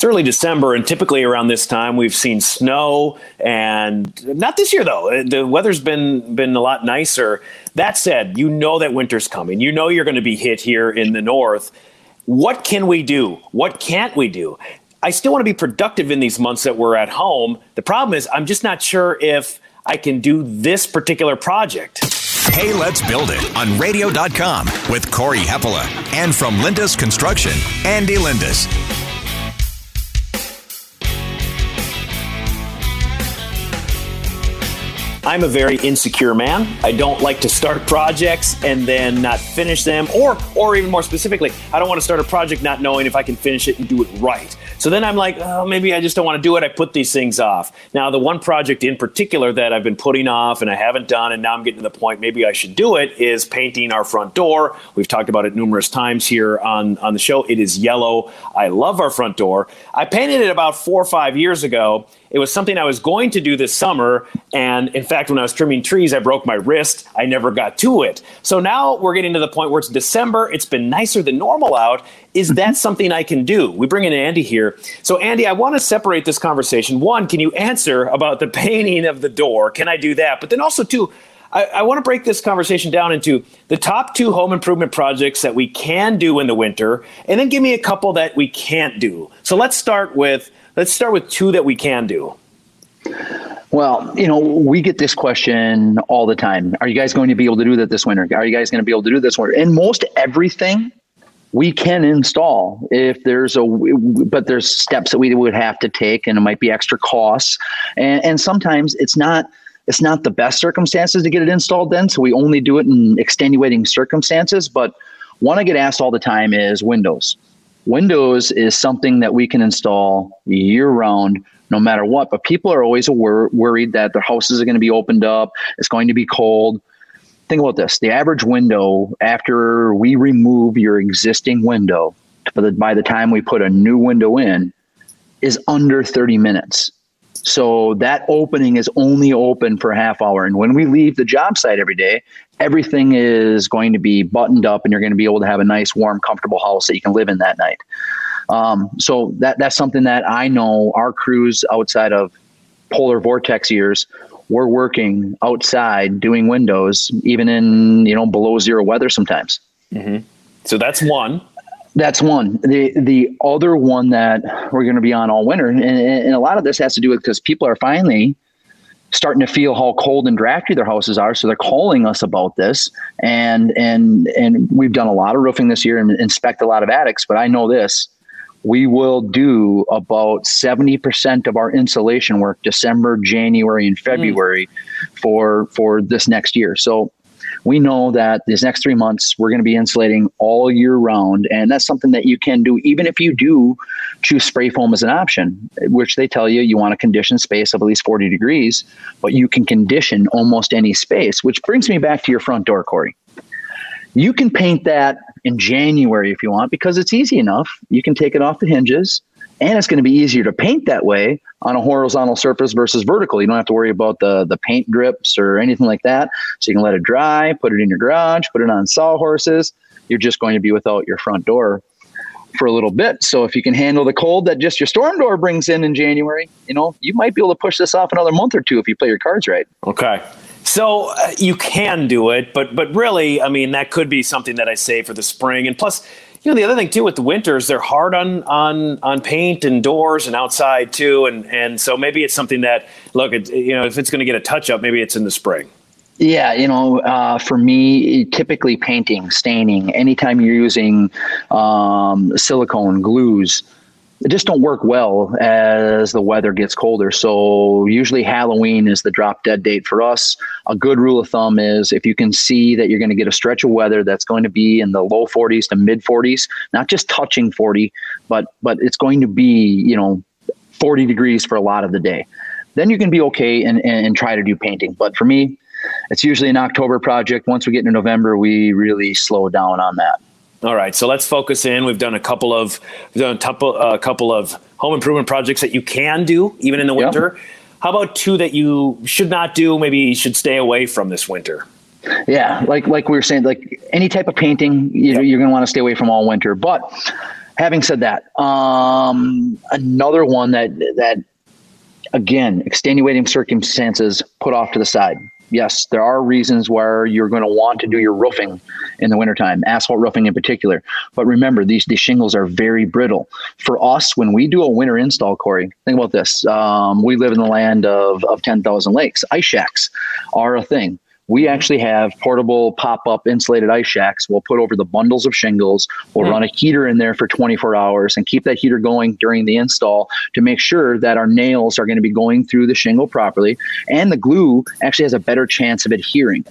it's early December, and typically around this time we've seen snow, and not this year though. The weather's been been a lot nicer. That said, you know that winter's coming. You know you're going to be hit here in the north. What can we do? What can't we do? I still want to be productive in these months that we're at home. The problem is, I'm just not sure if I can do this particular project. Hey, let's build it on radio.com with Corey Heppola and from Lindus Construction, Andy Lindus. I'm a very insecure man. I don't like to start projects and then not finish them, or or even more specifically, I don't want to start a project not knowing if I can finish it and do it right. So then I'm like, oh, maybe I just don't want to do it. I put these things off. Now, the one project in particular that I've been putting off and I haven't done, and now I'm getting to the point maybe I should do it, is painting our front door. We've talked about it numerous times here on, on the show. It is yellow. I love our front door. I painted it about four or five years ago. It was something I was going to do this summer. And in fact, when I was trimming trees, I broke my wrist. I never got to it. So now we're getting to the point where it's December. It's been nicer than normal out. Is that mm-hmm. something I can do? We bring in Andy here. So, Andy, I want to separate this conversation. One, can you answer about the painting of the door? Can I do that? But then also, two, I, I want to break this conversation down into the top two home improvement projects that we can do in the winter, and then give me a couple that we can't do. So let's start with let's start with two that we can do. Well, you know, we get this question all the time. Are you guys going to be able to do that this winter? Are you guys going to be able to do this winter? And most everything we can install if there's a but there's steps that we would have to take and it might be extra costs. And, and sometimes it's not it's not the best circumstances to get it installed then so we only do it in extenuating circumstances. But one i get asked all the time is windows. Windows is something that we can install year round no matter what. But people are always wor- worried that their houses are going to be opened up it's going to be cold think about this. The average window after we remove your existing window the, by the time we put a new window in is under 30 minutes. So that opening is only open for half hour. And when we leave the job site every day everything is going to be buttoned up and you're going to be able to have a nice warm comfortable house that you can live in that night. Um, so that that's something that i know our crews outside of polar vortex years we're working outside doing windows, even in you know below zero weather sometimes. Mm-hmm. So that's one. That's one. The the other one that we're going to be on all winter, and, and a lot of this has to do with because people are finally starting to feel how cold and drafty their houses are. So they're calling us about this, and and and we've done a lot of roofing this year and inspect a lot of attics. But I know this: we will do about 70% of our insulation work December, January, and February mm. for for this next year. So we know that these next three months we're going to be insulating all year round and that's something that you can do even if you do choose spray foam as an option which they tell you you want a conditioned space of at least 40 degrees but you can condition almost any space which brings me back to your front door corey you can paint that in January if you want because it's easy enough. You can take it off the hinges and it's going to be easier to paint that way on a horizontal surface versus vertical. You don't have to worry about the the paint drips or anything like that. So you can let it dry, put it in your garage, put it on sawhorses. You're just going to be without your front door for a little bit. So if you can handle the cold that just your storm door brings in in January, you know, you might be able to push this off another month or two if you play your cards right. Okay. So uh, you can do it, but but really, I mean, that could be something that I say for the spring. And plus, you know, the other thing too with the winters, they're hard on on on paint and doors and outside too. And and so maybe it's something that look, it, you know, if it's going to get a touch up, maybe it's in the spring. Yeah, you know, uh, for me, typically painting, staining, anytime you're using um, silicone glues, just don't work well as the weather gets colder. So usually Halloween is the drop dead date for us. A good rule of thumb is if you can see that you're going to get a stretch of weather that's going to be in the low 40s to mid 40s, not just touching 40, but but it's going to be you know 40 degrees for a lot of the day. Then you can be okay and, and try to do painting. But for me, it's usually an October project. Once we get into November, we really slow down on that. All right, so let's focus in. We've done a couple of we've done a couple, a couple of home improvement projects that you can do even in the winter. Yep. How about two that you should not do? Maybe should stay away from this winter. Yeah, like like we were saying, like any type of painting, you, yep. you're going to want to stay away from all winter. But having said that, um, another one that that again extenuating circumstances put off to the side. Yes, there are reasons where you're going to want to do your roofing in the wintertime, asphalt roofing in particular. But remember, these, these shingles are very brittle. For us, when we do a winter install, Corey, think about this. Um, we live in the land of, of 10,000 lakes. Ice shacks are a thing we actually have portable pop-up insulated ice shacks. We'll put over the bundles of shingles. We'll run a heater in there for 24 hours and keep that heater going during the install to make sure that our nails are going to be going through the shingle properly and the glue actually has a better chance of adhering.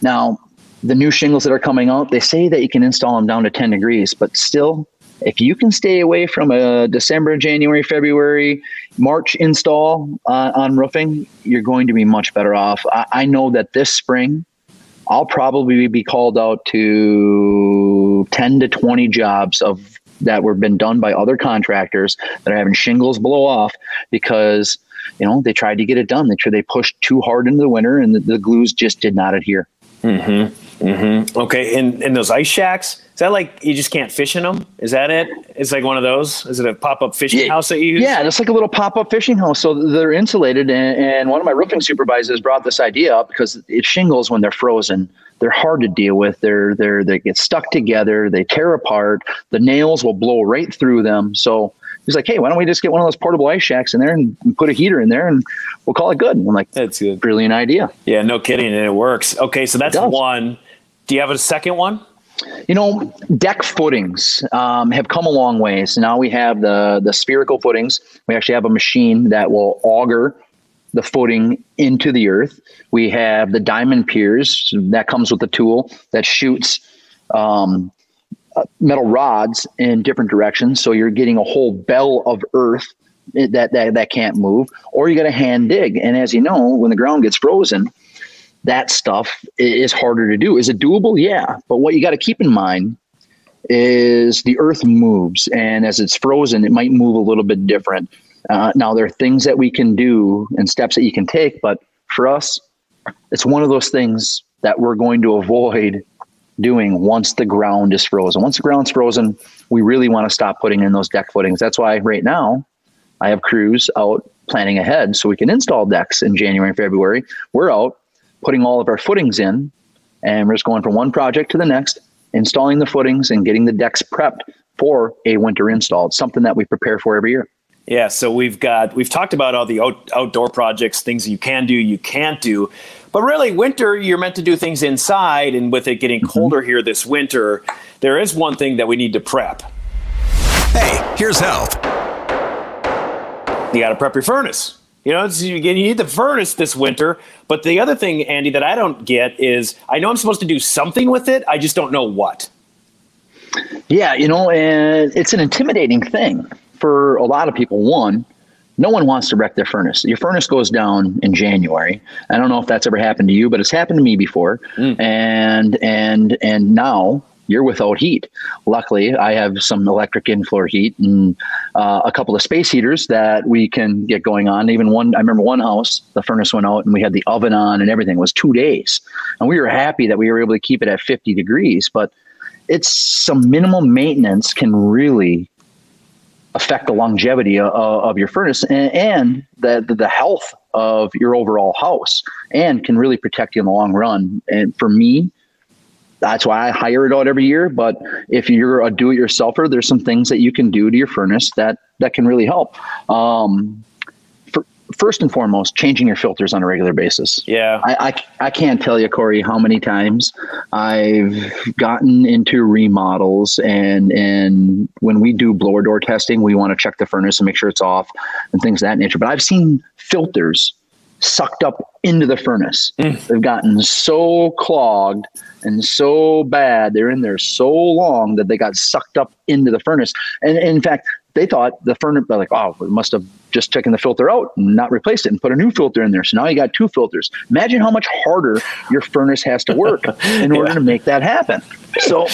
Now the new shingles that are coming out they say that you can install them down to 10 degrees but still if you can stay away from a December, January, February, March install uh, on roofing, you're going to be much better off. I, I, know that this spring, I'll probably be called out to 10 to 20 jobs of that were been done by other contractors that are having shingles blow off because you know they tried to get it done. They they pushed too hard into the winter and the, the glues just did not adhere. Mm-hmm. Mm-hmm. Okay, in in those ice shacks, is that like you just can't fish in them? Is that it? It's like one of those. Is it a pop up fishing yeah, house that you use? Yeah, it's like a little pop up fishing house. So they're insulated, and, and one of my roofing supervisors brought this idea up because it shingles when they're frozen. They're hard to deal with. They're they're they get stuck together. They tear apart. The nails will blow right through them. So he's like, hey, why don't we just get one of those portable ice shacks in there and, put a heater in there and we'll call it good. And I'm like, that's good. Brilliant idea. Yeah, no kidding. And it works. Okay, so that's one. Do you have a second one? You know, deck footings um, have come a long way. So now we have the the spherical footings. We actually have a machine that will auger the footing into the earth. We have the diamond piers that comes with the tool that shoots um, uh, metal rods in different directions. So you're getting a whole bell of earth that, that, that can't move, or you got to hand dig. And as you know, when the ground gets frozen, that stuff is harder to do. Is it doable? Yeah. But what you got to keep in mind is the earth moves. And as it's frozen, it might move a little bit different. Uh, now, there are things that we can do and steps that you can take. But for us, it's one of those things that we're going to avoid doing once the ground is frozen. Once the ground's frozen, we really want to stop putting in those deck footings. That's why right now I have crews out planning ahead so we can install decks in January and February. We're out putting all of our footings in and we're just going from one project to the next, installing the footings and getting the decks prepped for a winter install. It's something that we prepare for every year. Yeah, so we've got we've talked about all the out, outdoor projects, things you can do, you can't do. But really, winter, you're meant to do things inside. And with it getting mm-hmm. colder here this winter, there is one thing that we need to prep. Hey, here's help. You got to prep your furnace. You know, you need the furnace this winter. But the other thing, Andy, that I don't get is I know I'm supposed to do something with it. I just don't know what. Yeah, you know, and it's an intimidating thing for a lot of people. One, no one wants to wreck their furnace. Your furnace goes down in January. I don't know if that's ever happened to you, but it's happened to me before. Mm. And and and now you're without heat. Luckily, I have some electric in-floor heat and uh, a couple of space heaters that we can get going on. Even one, I remember one house, the furnace went out and we had the oven on and everything. It was two days, and we were happy that we were able to keep it at 50 degrees. But it's some minimal maintenance can really affect the longevity of, of your furnace and, and the, the health of your overall house and can really protect you in the long run. And for me, that's why I hire it out every year. But if you're a do-it-yourselfer, there's some things that you can do to your furnace that that can really help. Um, first and foremost, changing your filters on a regular basis. Yeah. I, I, I, can't tell you, Corey, how many times I've gotten into remodels and and when we do blower door testing, we want to check the furnace and make sure it's off and things of that nature. But I've seen filters sucked up into the furnace. Mm. They've gotten so clogged and so bad. They're in there so long that they got sucked up into the furnace. And, and in fact, they thought the furnace, like, oh, we must have just taken the filter out and not replaced it and put a new filter in there. So now you got two filters. Imagine how much harder your furnace has to work in order yeah. to make that happen. So,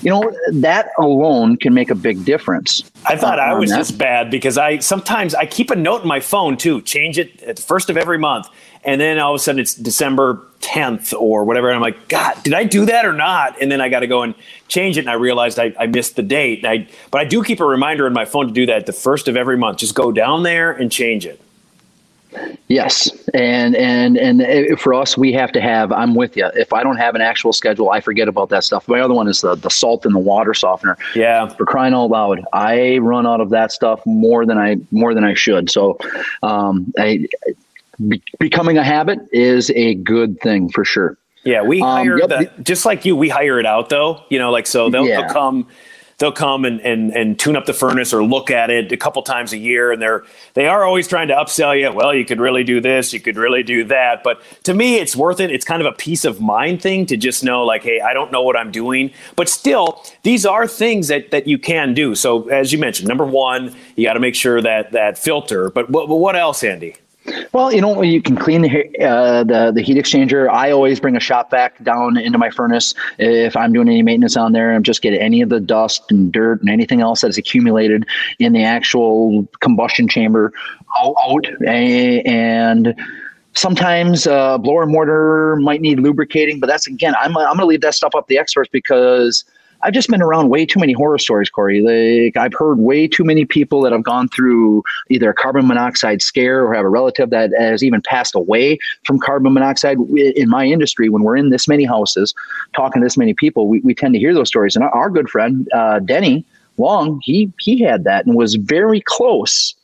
you know, that alone can make a big difference. I thought I was just bad because I sometimes I keep a note in my phone too. Change it at the first of every month, and then all of a sudden it's December 10th or whatever. And I'm like, God, did I do that or not? And then I got to go and change it. And I realized I, I missed the date. I, but I do keep a reminder in my phone to do that the first of every month. Just go down there and change it. Yes, and and and for us, we have to have. I'm with you. If I don't have an actual schedule, I forget about that stuff. My other one is the the salt and the water softener. Yeah, for crying out loud, I run out of that stuff more than I more than I should. So, um, I be, becoming a habit is a good thing for sure. Yeah, we hire um, yep. the, just like you. We hire it out though. You know, like so they'll, yeah. they'll come they'll come and, and, and tune up the furnace or look at it a couple times a year. And they're they are always trying to upsell you. Well you could really do this you could really do that. But to me it's worth it. It's kind of a peace of mind thing to just know like hey i don't know what i'm doing. But still these are things that that you can do. So as you mentioned number one you got to make sure that that filter. But what, what else andy well, you know, you can clean the, uh, the the heat exchanger. I always bring a shop vac down into my furnace if I'm doing any maintenance on there. I'm just get any of the dust and dirt and anything else that's accumulated in the actual combustion chamber out. And sometimes uh, blower motor might need lubricating, but that's again, I'm I'm going to leave that stuff up the experts because I've just been around way too many horror stories, Corey. Like I've heard way too many people that have gone through either a carbon monoxide scare or have a relative that has even passed away from carbon monoxide. In my industry, when we're in this many houses, talking to this many people, we, we tend to hear those stories. And our, good friend uh, Denny Long, he he had that and was very close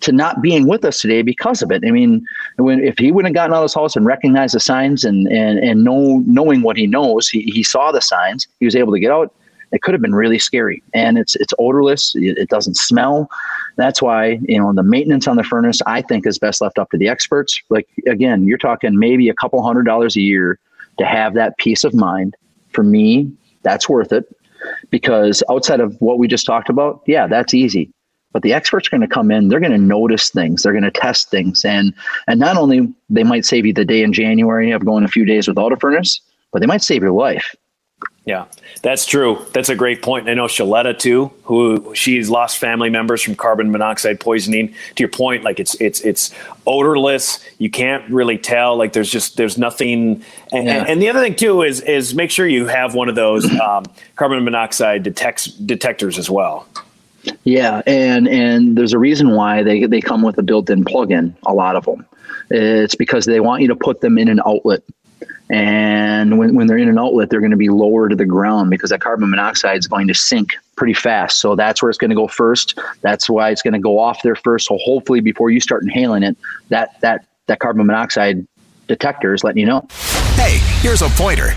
to not being with us today because of it. I mean, when if he wouldn't have gotten out of his house and recognized the signs and and and know knowing what he knows, he, he saw the signs. He was able to get out it could have been really scary. And it's it's odorless. It doesn't smell. That's why you know the maintenance on the furnace I think is best left up to the experts. Like again, you're talking maybe a couple hundred dollars a year to have that peace of mind. For me, that's worth it because outside of what we just talked about, yeah, that's easy. But the experts are going to come in, they're going to notice things, they're going to test things, and and not only they might save you the day in January of going a few days without a furnace, but they might save your life. Yeah, that's true. That's a great point. I know Shaletta too, who she's lost family members from carbon monoxide poisoning. To your point, like it's it's it's odorless. You can't really tell. Like there's just there's nothing. And, yeah. and, and the other thing too is is make sure you have one of those um, carbon monoxide detects detectors as well. Yeah, and and there's a reason why they they come with a built-in plug-in. A lot of them. It's because they want you to put them in an outlet and when, when they're in an outlet, they're going to be lower to the ground because that carbon monoxide is going to sink pretty fast. So that's where it's going to go first. That's why it's going to go off there first. So hopefully, before you start inhaling it, that that that carbon monoxide detector is letting you know. Hey, here's a pointer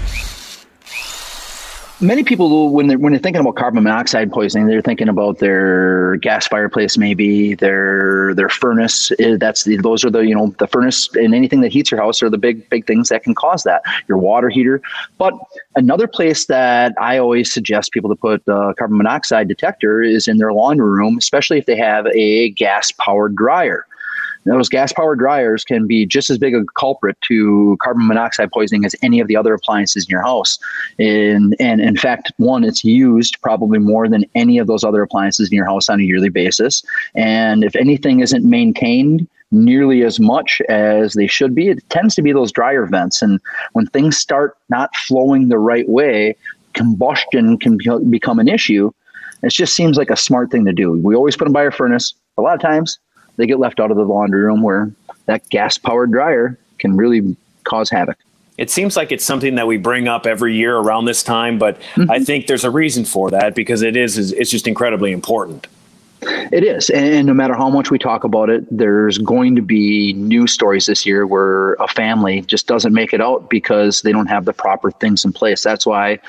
many people when they're when they're thinking about carbon monoxide poisoning they're thinking about their gas fireplace maybe their their furnace. Eh, that's the, those are the you know the furnace and anything that heats your house are the big big things that can cause that. Your water heater. But another place that i always suggest people to put a carbon monoxide detector is in their laundry room especially if they have a gas powered dryer those gas powered dryers can be just as big a culprit to carbon monoxide poisoning as any of the other appliances in your house. And, and in fact, one, it's used probably more than any of those other appliances in your house on a yearly basis. And if anything isn't maintained, nearly as much as they should be. It tends to be those dryer vents. And when things start not flowing the right way, combustion can become an issue. It just seems like a smart thing to do. We always put them by our furnace. A lot of times, they get left out of the laundry room where that gas powered dryer can really cause havoc. It seems like it's something that we bring up every year around this time, but mm-hmm. I think there's a reason for that because it is it's just incredibly important. It is. And no matter how much we talk about it, there's going to be news stories this year where a family just doesn't make it out because they don't have the proper things in place. That's why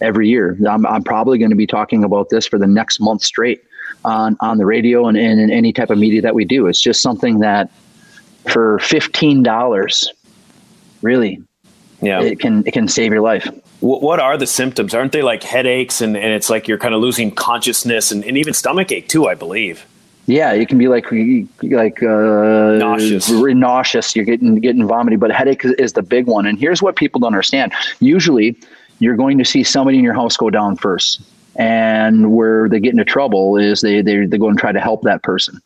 every year I'm, I'm probably going to be talking about this for the next month straight on, on the radio and, and in any type of media that we do. It's just something that for $15, really, yeah, it can, it can save your life. What are the symptoms? Aren't they like headaches and, and it's like you're kind of losing consciousness and, and even stomach ache too, I believe. Yeah, you can be like like uh, nauseous. Nauseous. You're getting getting vomiting, but headache is the big one. And here's what people don't understand. Usually, you're going to see somebody in your house go down first. And where they get into trouble is they, they, they go and try to help that person.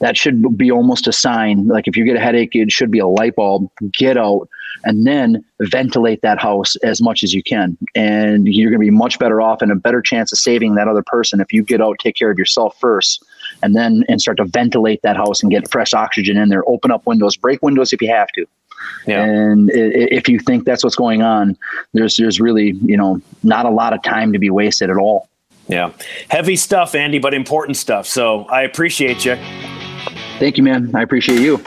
That should be almost a sign. Like if you get a headache, it should be a light bulb. Get out and then ventilate that house as much as you can. And you're going to be much better off and a better chance of saving that other person if you get out, take care of yourself first, and then and start to ventilate that house and get fresh oxygen in there. Open up windows, break windows if you have to. Yeah. And if you think that's what's going on, there's there's really you know not a lot of time to be wasted at all. Yeah, heavy stuff, Andy, but important stuff. So I appreciate you. Thank you, man. I appreciate you.